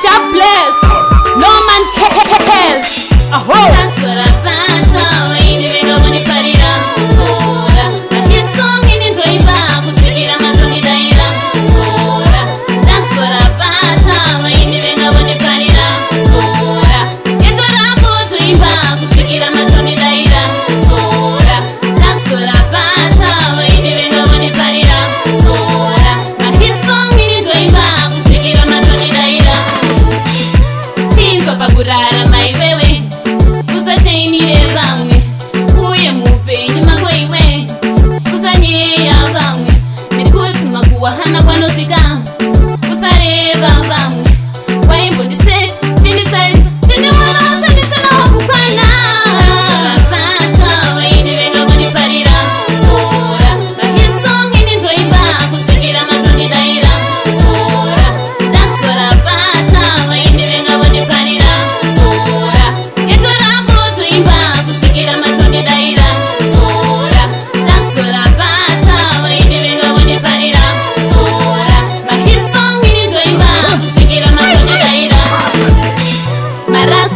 Jah bless. No man cares. Aho. pakurara maivewe usachainire vamwe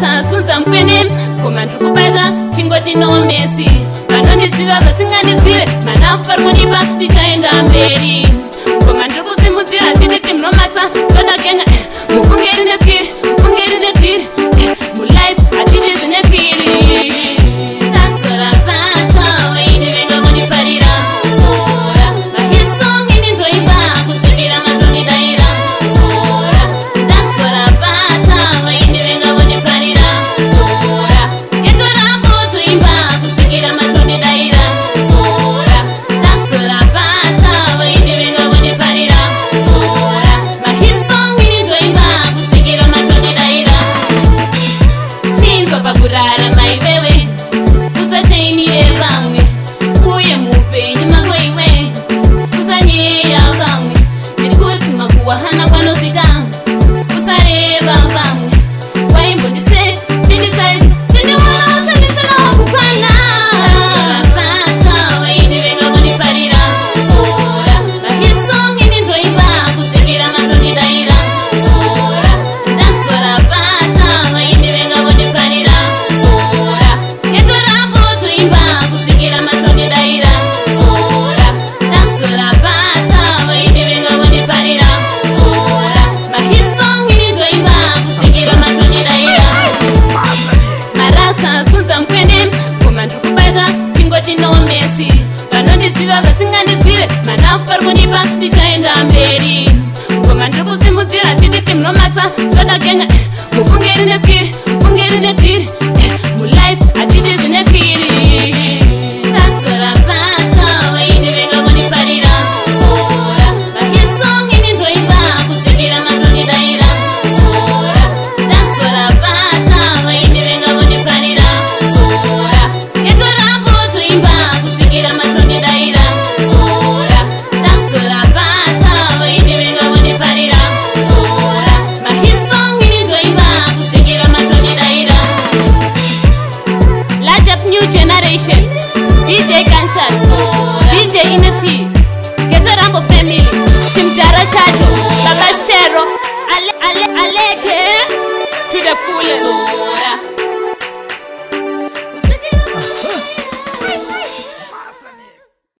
sasunza mkwene koma ndiri kubata chingoti nomesi vanondiziva vasinganizive mana farikunipa ndichaenda mberi ndisingandizive manafarwo nipa ndichaenda mberi ngoma ndiri kusimudzira você é